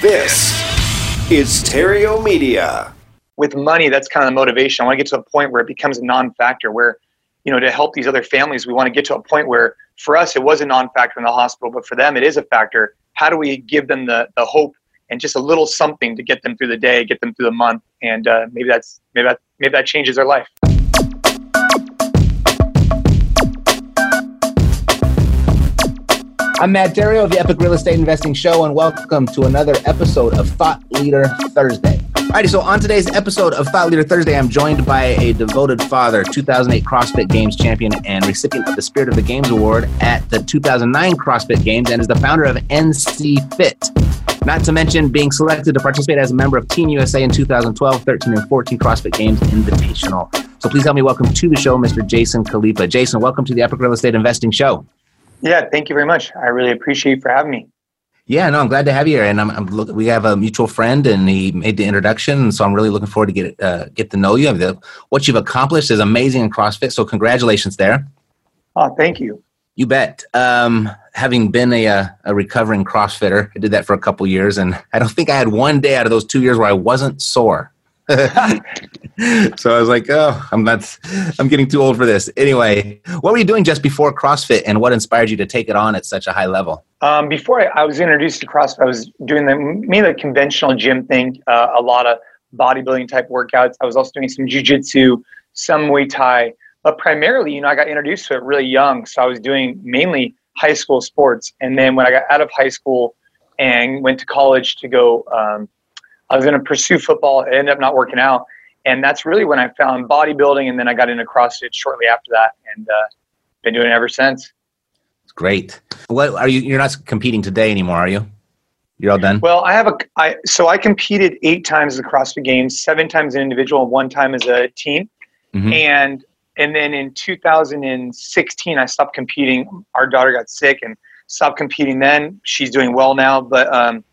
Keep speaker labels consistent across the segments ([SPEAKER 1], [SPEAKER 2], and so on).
[SPEAKER 1] This is Theriault Media.
[SPEAKER 2] With money, that's kind of the motivation. I want to get to a point where it becomes a non-factor. Where, you know, to help these other families, we want to get to a point where, for us, it was a non-factor in the hospital, but for them, it is a factor. How do we give them the the hope and just a little something to get them through the day, get them through the month, and uh, maybe that's maybe that maybe that changes their life.
[SPEAKER 3] I'm Matt Theriault of the Epic Real Estate Investing Show, and welcome to another episode of Thought Leader Thursday. Alrighty, so on today's episode of Thought Leader Thursday, I'm joined by a devoted father, 2008 CrossFit Games champion, and recipient of the Spirit of the Games Award at the 2009 CrossFit Games, and is the founder of NC Fit. Not to mention being selected to participate as a member of Team USA in 2012, 13, and 14 CrossFit Games Invitational. So please help me welcome to the show, Mr. Jason Khalipa. Jason, welcome to the Epic Real Estate Investing Show.
[SPEAKER 2] Yeah, thank you very much. I really appreciate you for having me.
[SPEAKER 3] Yeah, no, I'm glad to have you here. And I'm, I'm look, we have a mutual friend, and he made the introduction. and So I'm really looking forward to get uh, get to know you. The, what you've accomplished is amazing in CrossFit. So congratulations there.
[SPEAKER 2] Oh, thank you.
[SPEAKER 3] You bet. Um, having been a, uh, a recovering CrossFitter, I did that for a couple years, and I don't think I had one day out of those two years where I wasn't sore. so I was like, oh, I'm not, I'm getting too old for this. Anyway, what were you doing just before CrossFit and what inspired you to take it on at such a high level?
[SPEAKER 2] Um, before I, I, was introduced to CrossFit, I was doing the mainly the conventional gym thing, uh, a lot of bodybuilding type workouts. I was also doing some jujitsu, some Muay Thai, but primarily, you know, I got introduced to it really young. So I was doing mainly high school sports. And then when I got out of high school and went to college to go, um, I was going to pursue football. It ended up not working out. And that's really when I found bodybuilding. And then I got into CrossFit shortly after that and uh, been doing it ever since.
[SPEAKER 3] It's great. What are you? You're not competing today anymore, are you? You're all done.
[SPEAKER 2] Well, I have a. I so I competed eight times the CrossFit Games, seven times an individual, and one time as a team. Mm-hmm. And and then in 2016, I stopped competing. Our daughter got sick and stopped competing. Then she's doing well now, but um,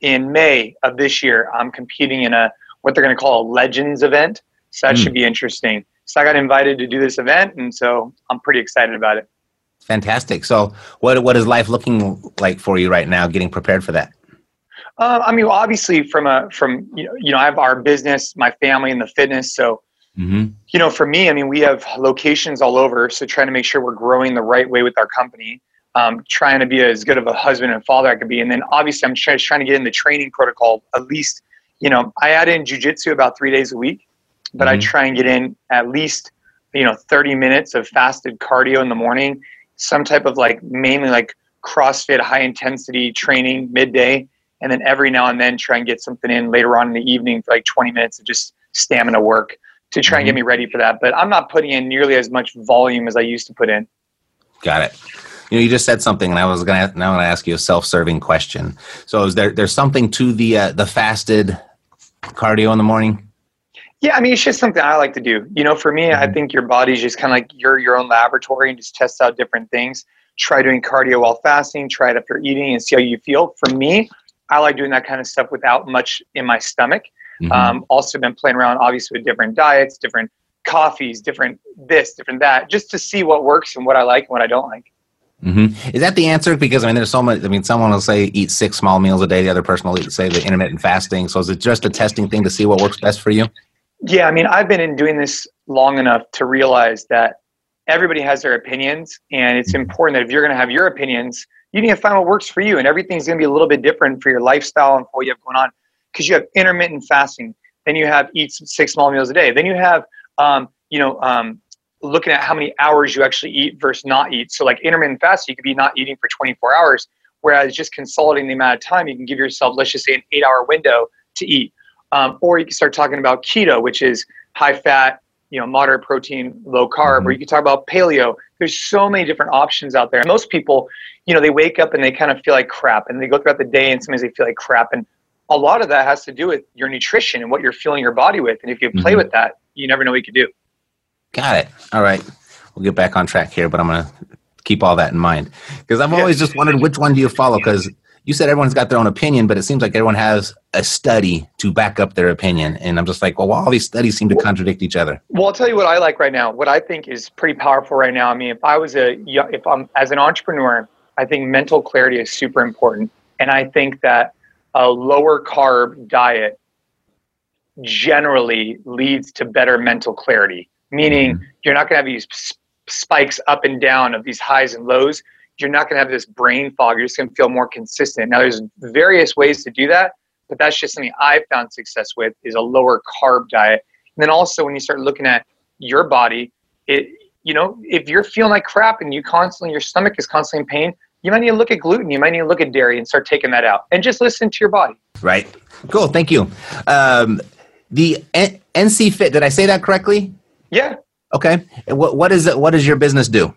[SPEAKER 2] in May of this year, I'm competing in a what they're going to call a Legends event. So that mm. should be interesting. So I got invited to do this event, and so I'm pretty excited about it.
[SPEAKER 3] Fantastic. So what what is life looking like for you right now? Getting prepared for that.
[SPEAKER 2] Uh, I mean, obviously, from a from you know, you know, I have our business, my family, and the fitness. So, mm-hmm. you know, for me, I mean, we have locations all over. So, trying to make sure we're growing the right way with our company um, trying to be as good of a husband and father I could be. And then obviously I'm trying, trying to get in the training protocol at least, you know, I add in jujitsu about three days a week, but mm-hmm. I try and get in at least, you know, 30 minutes of fasted cardio in the morning, some type of like mainly like CrossFit high intensity training midday. And then every now and then try and get something in later on in the evening for like 20 minutes of just stamina work to try and get mm-hmm. me ready for that. But I'm not putting in nearly as much volume as I used to put in.
[SPEAKER 3] Got it you know, you just said something, and I was gonna now I'm gonna ask you a self-serving question. So, is there there's something to the uh, the fasted cardio in the morning?
[SPEAKER 2] Yeah, I mean, it's just something I like to do. You know, for me, mm-hmm. I think your body's just kind of like you're your own laboratory and just test out different things. Try doing cardio while fasting. Try it after eating and see how you feel. For me, I like doing that kind of stuff without much in my stomach. Mm-hmm. Um, also, been playing around obviously with different diets, different coffees, different this, different that, just to see what works and what I like and what I don't like.
[SPEAKER 3] Mm-hmm. Is that the answer? Because I mean, there's so much. I mean, someone will say eat six small meals a day. The other person will say the intermittent fasting. So is it just a testing thing to see what works best for you?
[SPEAKER 2] Yeah, I mean, I've been in doing this long enough to realize that everybody has their opinions, and it's mm-hmm. important that if you're going to have your opinions, you need to find what works for you, and everything's going to be a little bit different for your lifestyle and for what you have going on. Because you have intermittent fasting, then you have eat six small meals a day, then you have um, you know um, looking at how many hours you actually eat versus not eat. So like intermittent fasting, you could be not eating for 24 hours, whereas just consolidating the amount of time, you can give yourself, let's just say, an eight-hour window to eat. Um, or you can start talking about keto, which is high fat, you know, moderate protein, low carb. Mm-hmm. Or you can talk about paleo. There's so many different options out there. Most people, you know, they wake up and they kind of feel like crap, and they go throughout the day, and sometimes they feel like crap. And a lot of that has to do with your nutrition and what you're filling your body with. And if you play mm-hmm. with that, you never know what you can do.
[SPEAKER 3] Got it. All right. We'll get back on track here, but I'm going to keep all that in mind because I've always just wondered which one do you follow because you said everyone's got their own opinion, but it seems like everyone has a study to back up their opinion. And I'm just like, well, all these studies seem to contradict each other.
[SPEAKER 2] Well, I'll tell you what I like right now. What I think is pretty powerful right now. I mean, if I was a, if I'm as an entrepreneur, I think mental clarity is super important. And I think that a lower carb diet generally leads to better mental clarity, meaning mm-hmm. you're not going to have these spikes up and down of these highs and lows. You're not going to have this brain fog. You're just going to feel more consistent. Now, there's various ways to do that, but that's just something I've found success with is a lower carb diet. And then also when you start looking at your body, it you know, if you're feeling like crap and you constantly your stomach is constantly in pain, you might need to look at gluten. You might need to look at dairy and start taking that out, and just listen to your body.
[SPEAKER 3] Right. Cool. Thank you. Um, the N- NC Fit. Did I say that correctly?
[SPEAKER 2] Yeah.
[SPEAKER 3] Okay. What what is it? What does your business do?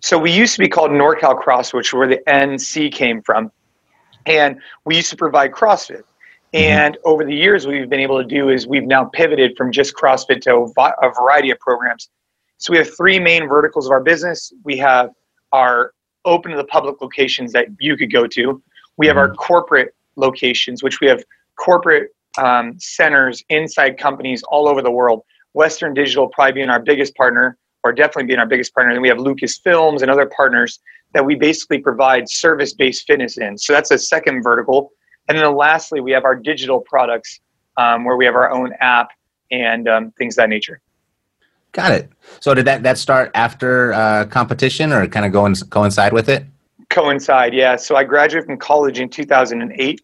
[SPEAKER 2] So we used to be called NorCal Cross, which where the NC came from, and we used to provide CrossFit. Mm-hmm. And over the years, what we've been able to do is we've now pivoted from just CrossFit to a variety of programs. So we have three main verticals of our business. We have our open to the public locations that you could go to. We have our mm-hmm. corporate locations, which we have corporate um, centers inside companies all over the world. Western Digital probably being our biggest partner, or definitely being our biggest partner. And we have Lucas Films and other partners that we basically provide service-based fitness in. So that's a second vertical. And then lastly, we have our digital products um, where we have our own app and um, things of that nature.
[SPEAKER 3] Got it. So did that that start after uh, competition, or kind of go and coincide with it?
[SPEAKER 2] Coincide, yeah. So I graduated from college in 2008.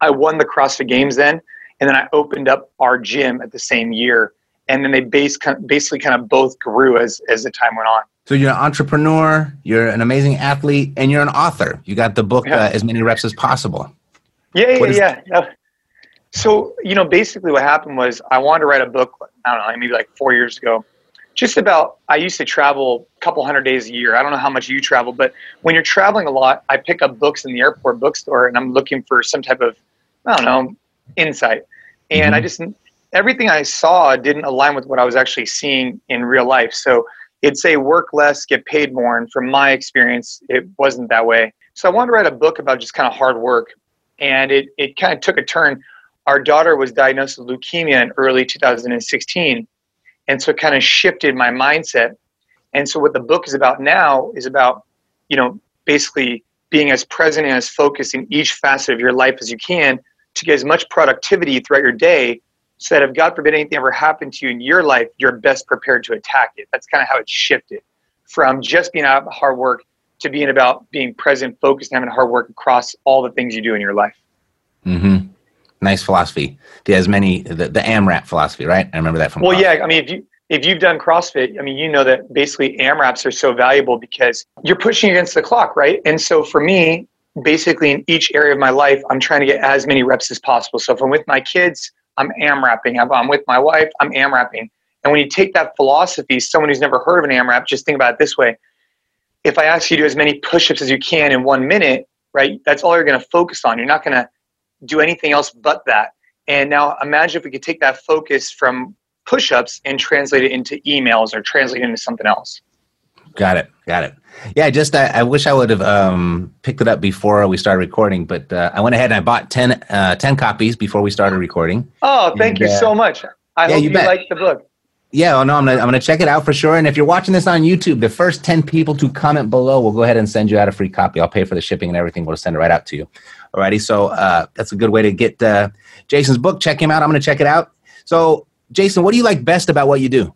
[SPEAKER 2] I won the CrossFit Games then, and then I opened up our gym at the same year. And then they base, basically kind of both grew as as the time went on.
[SPEAKER 3] So you're an entrepreneur, you're an amazing athlete, and you're an author. You got the book yeah. uh, as many reps as possible.
[SPEAKER 2] Yeah, yeah, yeah. So, you know, basically what happened was I wanted to write a book, I don't know, maybe like four years ago, just about, I used to travel a couple hundred days a year. I don't know how much you travel, but when you're traveling a lot, I pick up books in the airport bookstore and I'm looking for some type of, I don't know, insight. And mm-hmm. I just, everything I saw didn't align with what I was actually seeing in real life. So it'd say work less, get paid more. And from my experience, it wasn't that way. So I wanted to write a book about just kind of hard work. And it, it kind of took a turn our daughter was diagnosed with leukemia in early 2016 and so it kind of shifted my mindset and so what the book is about now is about you know basically being as present and as focused in each facet of your life as you can to get as much productivity throughout your day so that if god forbid anything ever happened to you in your life you're best prepared to attack it that's kind of how it shifted from just being out of hard work to being about being present focused and having hard work across all the things you do in your life
[SPEAKER 3] mm-hmm nice philosophy. The as many the, the AMRAP philosophy, right? I remember that from.
[SPEAKER 2] Well, CrossFit. yeah. I mean, if you if you've done CrossFit, I mean, you know that basically AMRAPs are so valuable because you're pushing against the clock, right? And so for me, basically in each area of my life, I'm trying to get as many reps as possible. So if I'm with my kids, I'm AMRAPing. If I'm with my wife, I'm AMRAPing. And when you take that philosophy, someone who's never heard of an AMRAP, just think about it this way. If I ask you to do as many push-ups as you can in one minute, right, that's all you're going to focus on. You're not going to do anything else but that. And now imagine if we could take that focus from push ups and translate it into emails or translate it into something else.
[SPEAKER 3] Got it. Got it. Yeah, just I, I wish I would have um, picked it up before we started recording, but uh, I went ahead and I bought 10, uh, 10 copies before we started recording.
[SPEAKER 2] Oh, thank and, you uh, so much. I yeah, hope you, you like the book.
[SPEAKER 3] Yeah, oh no, I'm gonna I'm gonna check it out for sure. And if you're watching this on YouTube, the first ten people to comment below, we'll go ahead and send you out a free copy. I'll pay for the shipping and everything. We'll send it right out to you. Alrighty, so uh, that's a good way to get uh, Jason's book. Check him out. I'm gonna check it out. So, Jason, what do you like best about what you do?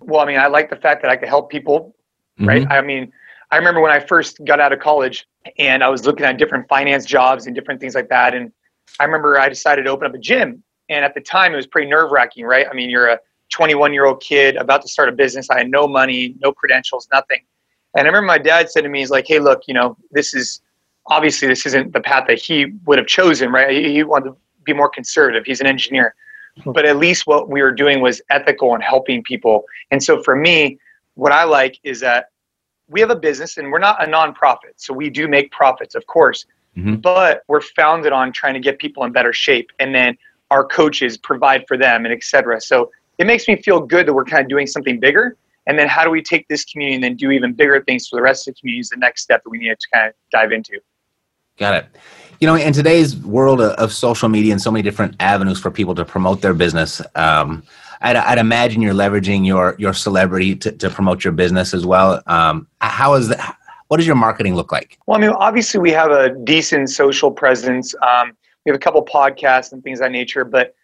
[SPEAKER 2] Well, I mean, I like the fact that I can help people. Mm-hmm. Right. I mean, I remember when I first got out of college and I was looking at different finance jobs and different things like that, and I remember I decided to open up a gym. And at the time, it was pretty nerve wracking, right? I mean, you're a 21 year old kid about to start a business. I had no money, no credentials, nothing. And I remember my dad said to me, he's like, hey, look, you know, this is obviously this isn't the path that he would have chosen, right? He, he wanted to be more conservative. He's an engineer. But at least what we were doing was ethical and helping people. And so for me, what I like is that we have a business and we're not a nonprofit. So we do make profits, of course, mm-hmm. but we're founded on trying to get people in better shape. And then our coaches provide for them and et cetera. So it makes me feel good that we're kind of doing something bigger. And then how do we take this community and then do even bigger things for the rest of the community is the next step that we need to kind of dive into.
[SPEAKER 3] Got it. You know, in today's world of social media and so many different avenues for people to promote their business, um, I'd, I'd, imagine you're leveraging your your celebrity to, to promote your business as well. Um, how is that? what does your marketing look like?
[SPEAKER 2] Well, I mean, obviously we have a decent social presence. Um, we have a couple podcasts and things of that nature, but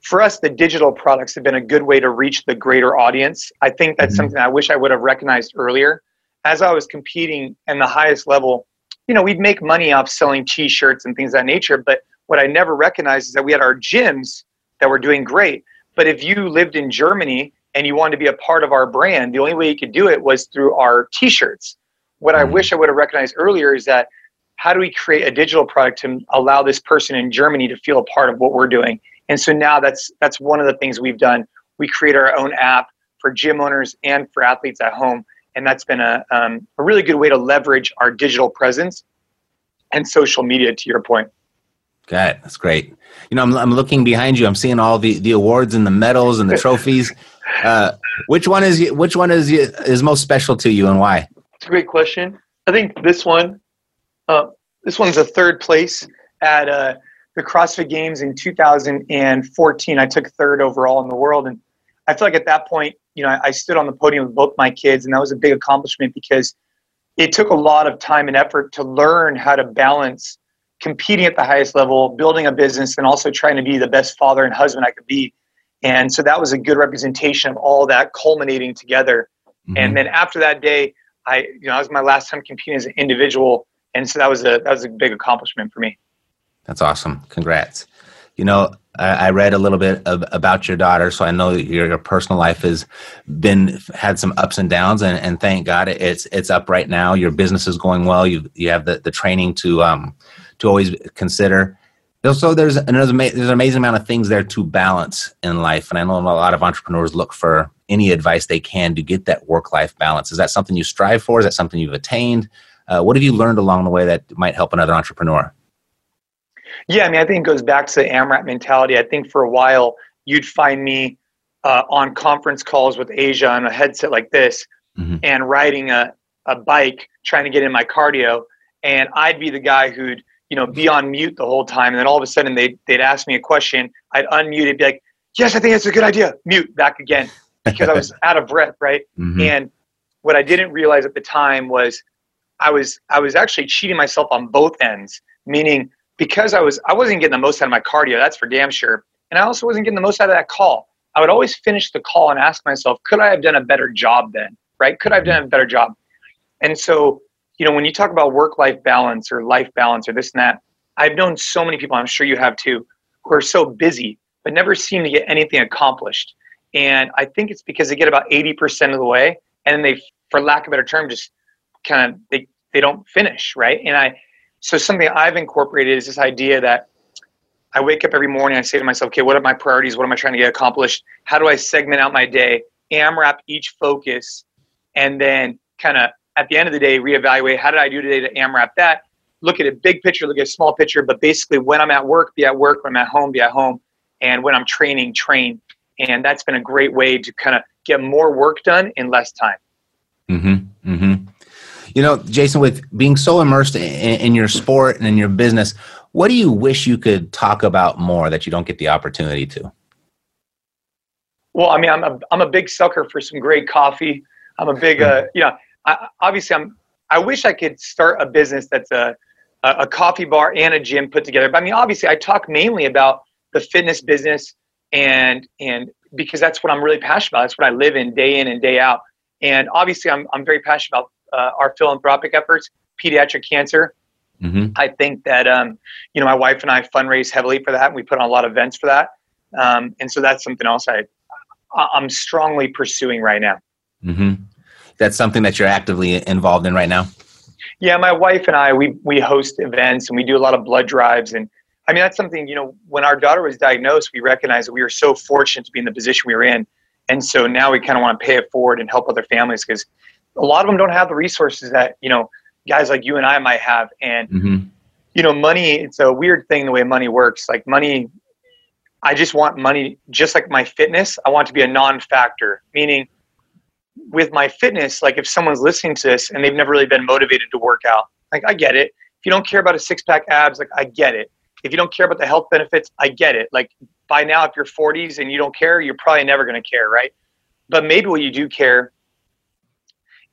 [SPEAKER 2] for us, the digital products have been a good way to reach the greater audience. I think that's mm-hmm. something I wish I would have recognized earlier. As I was competing in the highest level, you know, we'd make money off selling T-shirts and things of that nature. But what I never recognized is that we had our gyms that were doing great. But if you lived in Germany and you wanted to be a part of our brand, the only way you could do it was through our T-shirts. What I mm-hmm. wish I would have recognized earlier is that how do we create a digital product to allow this person in Germany to feel a part of what we're doing? And so now that's that's one of the things we've done. We create our own app for gym owners and for athletes at home, and that's been a um, a really good way to leverage our digital presence and social media. To your point.
[SPEAKER 3] It. That's great. You know, I'm, I'm looking behind you. I'm seeing all the, the awards and the medals and the trophies. Uh, which one is which one is is most special to you and why?
[SPEAKER 2] It's a great question. I think this one, uh, this one's a third place at uh, the CrossFit Games in 2014. I took third overall in the world, and I feel like at that point, you know, I, I stood on the podium with both my kids, and that was a big accomplishment because it took a lot of time and effort to learn how to balance competing at the highest level, building a business, and also trying to be the best father and husband I could be. And so that was a good representation of all that culminating together. Mm-hmm. And then after that day, I, you know, that was my last time competing as an individual, and so that was a that was a big accomplishment for me.
[SPEAKER 3] That's awesome. Congrats. You know, I, I read a little bit of, about your daughter, so I know your, your personal life has been had some ups and downs, and, and thank God it's it's up right now. Your business is going well. You you have the, the training to um to always consider. Also, there's another there's an amazing amount of things there to balance in life, and I know a lot of entrepreneurs look for any advice they can to get that work life balance. Is that something you strive for? Is that something you've attained? Uh, what have you learned along the way that might help another entrepreneur?
[SPEAKER 2] Yeah, I mean, I think it goes back to the AMRAP mentality. I think for a while you'd find me uh, on conference calls with Asia on a headset like this mm-hmm. and riding a, a bike trying to get in my cardio. And I'd be the guy who'd, you know, be on mute the whole time. And then all of a sudden they'd, they'd ask me a question. I'd unmute it, be like, yes, I think that's a good idea. Mute back again because I was out of breath, right? Mm-hmm. And what I didn't realize at the time was I was I was actually cheating myself on both ends, meaning because I was I wasn't getting the most out of my cardio, that's for damn sure. And I also wasn't getting the most out of that call. I would always finish the call and ask myself, could I have done a better job then? Right? Could I have done a better job? And so, you know, when you talk about work life balance or life balance or this and that, I've known so many people, I'm sure you have too, who are so busy but never seem to get anything accomplished. And I think it's because they get about 80% of the way and they, for lack of a better term, just kind of, they, they don't finish. Right. And I, so something I've incorporated is this idea that I wake up every morning. I say to myself, okay, what are my priorities? What am I trying to get accomplished? How do I segment out my day? AMRAP each focus, and then kind of at the end of the day reevaluate how did I do today to AMRAP that. Look at a big picture, look at a small picture, but basically when I'm at work, be at work. When I'm at home, be at home, and when I'm training, train. And that's been a great way to kind of get more work done in less time.
[SPEAKER 3] Mm-hmm. Mm-hmm. You know, Jason, with being so immersed in, in, your sport and in your business, what do you wish you could talk about more that you don't get the opportunity to?
[SPEAKER 2] Well, I mean, I'm a, I'm a big sucker for some great coffee. I'm a big, uh, you know, I, obviously I'm, I wish I could start a business that's a, a coffee bar and a gym put together. But I mean, obviously I talk mainly about the fitness business and, and because that's what I'm really passionate about. That's what I live in day in and day out. And obviously I'm, I'm very passionate about uh, our philanthropic efforts, pediatric cancer. Mm-hmm. I think that um, you know my wife and I fundraise heavily for that, and we put on a lot of events for that. Um, and so that's something else I I'm strongly pursuing right now.
[SPEAKER 3] Mm-hmm. That's something that you're actively involved in right now.
[SPEAKER 2] Yeah, my wife and I we we host events and we do a lot of blood drives and I mean that's something you know when our daughter was diagnosed we recognized that we were so fortunate to be in the position we were in and so now we kind of want to pay it forward and help other families because a lot of them don't have the resources that you know guys like you and I might have. And mm-hmm. you know, money it's a weird thing the way money works. Like money, I just want money, just like my fitness. I want to be a non-factor, meaning with my fitness, like if someone's listening to this and they've never really been motivated to work out, like I get it. If you don't care about a six-pack abs, like I get it. If you don't care about the health benefits, I get it. Like by now, if you're 40s and you don't care, you're probably never going to care, right? But maybe what you do care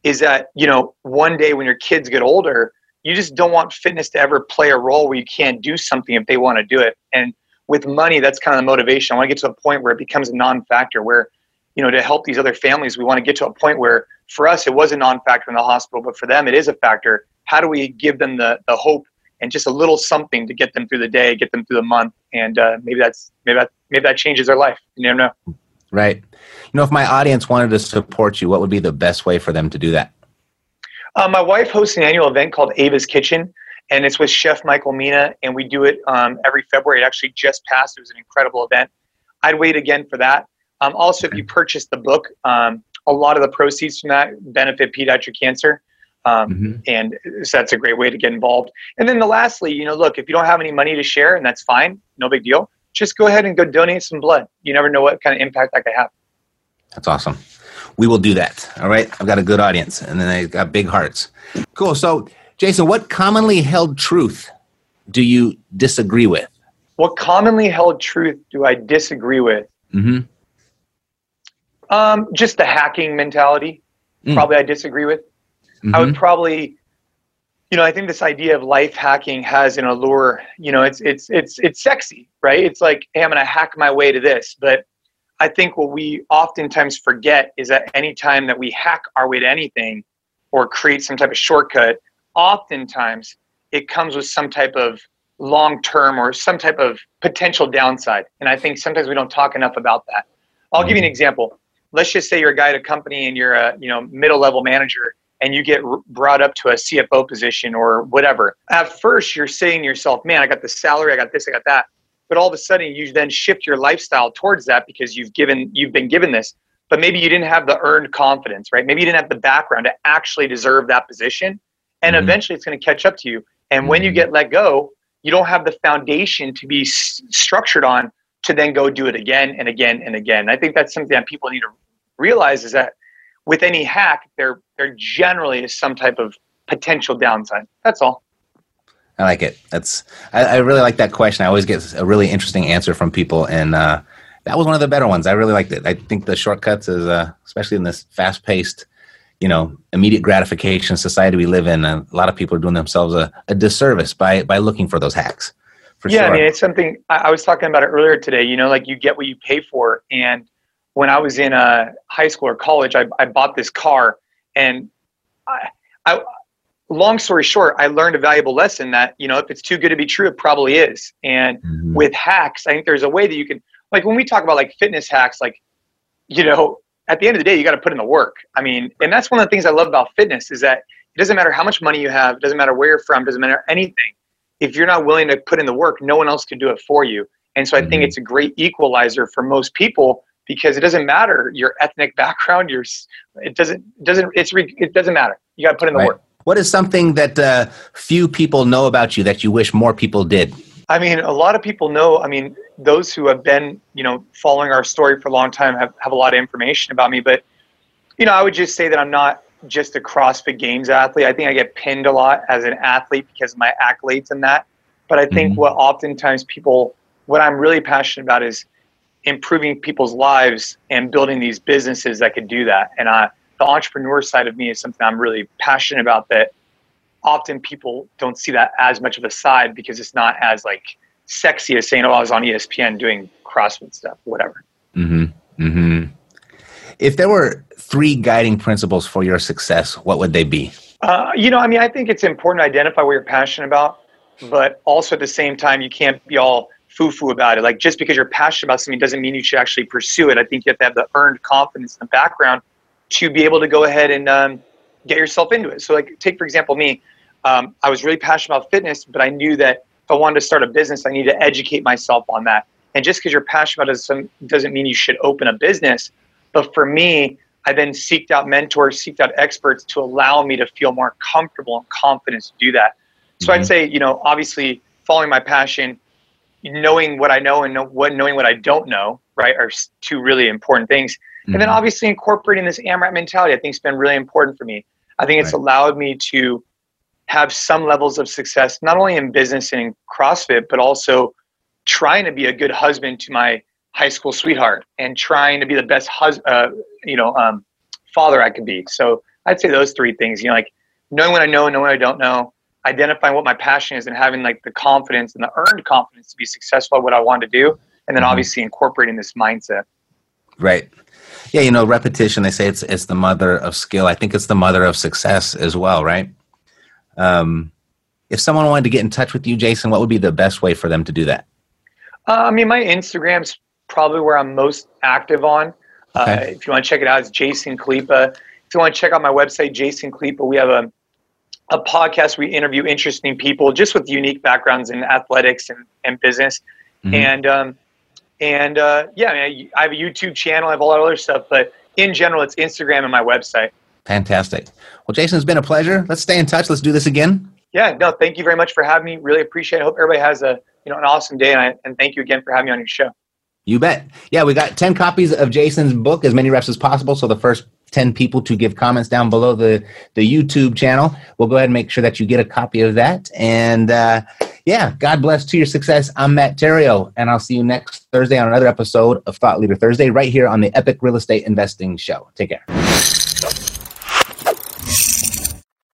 [SPEAKER 2] is that you know one day when your kids get older you just don't want fitness to ever play a role where you can't do something if they want to do it and with money that's kind of the motivation i want to get to a point where it becomes a non-factor where you know to help these other families we want to get to a point where for us it was a non-factor in the hospital but for them it is a factor. How do we give them the, the hope and just a little something to get them through the day get them through the month and uh, maybe that's maybe that maybe that changes their life. You never know.
[SPEAKER 3] Right. You know if my audience wanted to support you what would be the best way for them to do that?
[SPEAKER 2] Uh, my wife hosts an annual event called ava's kitchen and it's with chef michael mina and we do it um, every february. It actually just passed. It was an incredible event. I'd wait again for that um, also if you purchase the book um, a lot of the proceeds from that benefit pediatric cancer. Um, mm-hmm. and so that's a great way to get involved. And then the lastly you know look if you don't have any money to share and that's fine no big deal just go ahead and go donate some blood. You never know what kind of impact that could have.
[SPEAKER 3] That's awesome. We will do that all right? I've got a good audience and then i got big hearts. Cool so jason what commonly held truth do you disagree with?
[SPEAKER 2] What commonly held truth do i disagree with? Mm-hmm. Um, just the hacking mentality mm. probably i disagree with mm-hmm. I would mm-hmm. probably, you know, I think this idea of life hacking has an allure. You know, it's it's it's it's sexy, right? It's like, hey, I'm going to hack my way to this. But I think what we oftentimes forget is that any time that we hack our way to anything or create some type of shortcut, oftentimes it comes with some type of long term or some type of potential downside. And I think sometimes we don't talk enough about that. I'll give you an mm-hmm. example. Let's just say you're a guy at a company and you're a you know middle level manager and you get brought up to a CFO position or whatever. At first, you're saying to yourself, man, I got the salary, I got this, I got that. But all of a sudden, you then shift your lifestyle towards that because you've given, you've been given this. But maybe you didn't have the earned confidence, right? Maybe you didn't have the background to actually deserve that position. And mm-hmm. eventually, it's going to catch up to you. And mm-hmm. when you mm-hmm. get let go, you don't have the foundation to be s- structured on to then go do it again and again and again. I think that's something that people need to realize is that with any hack, there there generally is some type of potential downside. That's all.
[SPEAKER 3] I like it. That's I, I really like that question. I always get a really interesting answer from people, and uh, that was one of the better ones. I really liked it. I think the shortcuts is, uh, especially in this fast-paced, you know, immediate gratification society we live in, a lot of people are doing themselves a, a disservice by by looking for those hacks.
[SPEAKER 2] For sure yeah, sure. I mean, it's something I, I was talking about it earlier today. You know, like you get what you pay for, and when I was in uh, high school or college, I, I bought this car, and I, I, long story short, I learned a valuable lesson that you know if it's too good to be true, it probably is. And mm-hmm. with hacks, I think there's a way that you can like when we talk about like fitness hacks, like you know, at the end of the day, you got to put in the work. I mean, and that's one of the things I love about fitness is that it doesn't matter how much money you have, it doesn't matter where you're from, doesn't matter anything. If you're not willing to put in the work, no one else can do it for you. And so I mm-hmm. think it's a great equalizer for most people because it doesn't matter your ethnic background. Your it doesn't doesn't it's it doesn't matter. You got to put in the right. work.
[SPEAKER 3] What is something that uh, few people know about you that you wish more people did?
[SPEAKER 2] I mean, a lot of people know. I mean, those who have been, you know, following our story for a long time have, have a lot of information about me. But, you know, I would just say that I'm not just a CrossFit Games athlete. I think I get pinned a lot as an athlete because of my accolades and that. But I think mm-hmm. what oftentimes people, what I'm really passionate about is improving people's lives and building these businesses that could do that. And I, the entrepreneur side of me is something I'm really passionate about that often people don't see that as much of a side because it's not as like sexy as saying, oh, I was on ESPN doing CrossFit stuff, whatever. Mm-hmm.
[SPEAKER 3] Mm-hmm. If there were three guiding principles for your success, what would they be?
[SPEAKER 2] Uh, you know, I mean, I think it's important to identify what you're passionate about, but also at the same time, you can't be all foo-foo about it. Like just because you're passionate about something doesn't mean you should actually pursue it. I think you have to have the earned confidence in the background to be able to go ahead and um, get yourself into it. So like take for example me, um, I was really passionate about fitness, but I knew that if I wanted to start a business, I need to educate myself on that. And just because you're passionate about it doesn't mean you should open a business. But for me, I then seeked out mentors, seeked out experts to allow me to feel more comfortable and confident to do that. So mm-hmm. I'd say, you know, obviously following my passion, knowing what I know and know what knowing what I don't know, right, are two really important things. Mm-hmm. And then mm-hmm. obviously incorporating this AMRAP mentality, I think has been really important for me. I think it's right. allowed me to have some levels of success, not only in business and in CrossFit, but also trying to be a good husband to my high school sweetheart and trying to be the best husband, uh, you know, um, father I could be. So I'd say those three things. You know, like knowing what I know, knowing what I don't know, identifying what my passion is, and having like the confidence and the earned confidence to be successful at what I want to do, and then mm-hmm. obviously incorporating this mindset.
[SPEAKER 3] Right. Yeah, you know, repetition. They say it's it's the mother of skill. I think it's the mother of success as well, right? Um, if someone wanted to get in touch with you, Jason, what would be the best way for them to do that?
[SPEAKER 2] Uh, I mean, my Instagram's probably where I'm most active on. Uh, okay. Uh, if you want to check it out, it's Jason Khalipa. If you want to check out my website, Jason Khalipa, we have a a podcast. We interview interesting people just with unique backgrounds in athletics and, and business. Mm-hmm. And um, and uh, yeah, I, mean, I have a YouTube channel. I have a lot of other stuff, but in general, it's Instagram and my website.
[SPEAKER 3] Fantastic. Well, Jason, it's been a pleasure. Let's stay in touch. Let's do this again.
[SPEAKER 2] Yeah, no, thank you very much for having me. Really appreciate it. I hope everybody has a you know an awesome day, and, I, and thank you again for having me on your show.
[SPEAKER 3] You bet. Yeah, we got 10 copies of Jason's book, as many reps as possible. So the first 10 people to give comments down below the, the YouTube channel, we'll go ahead and make sure that you get a copy of that. And uh, yeah, God bless to your success. I'm Matt Theriault, and I'll see you next Thursday on another episode of Thought Leader Thursday right here on the Epic Real Estate Investing Show. Take care.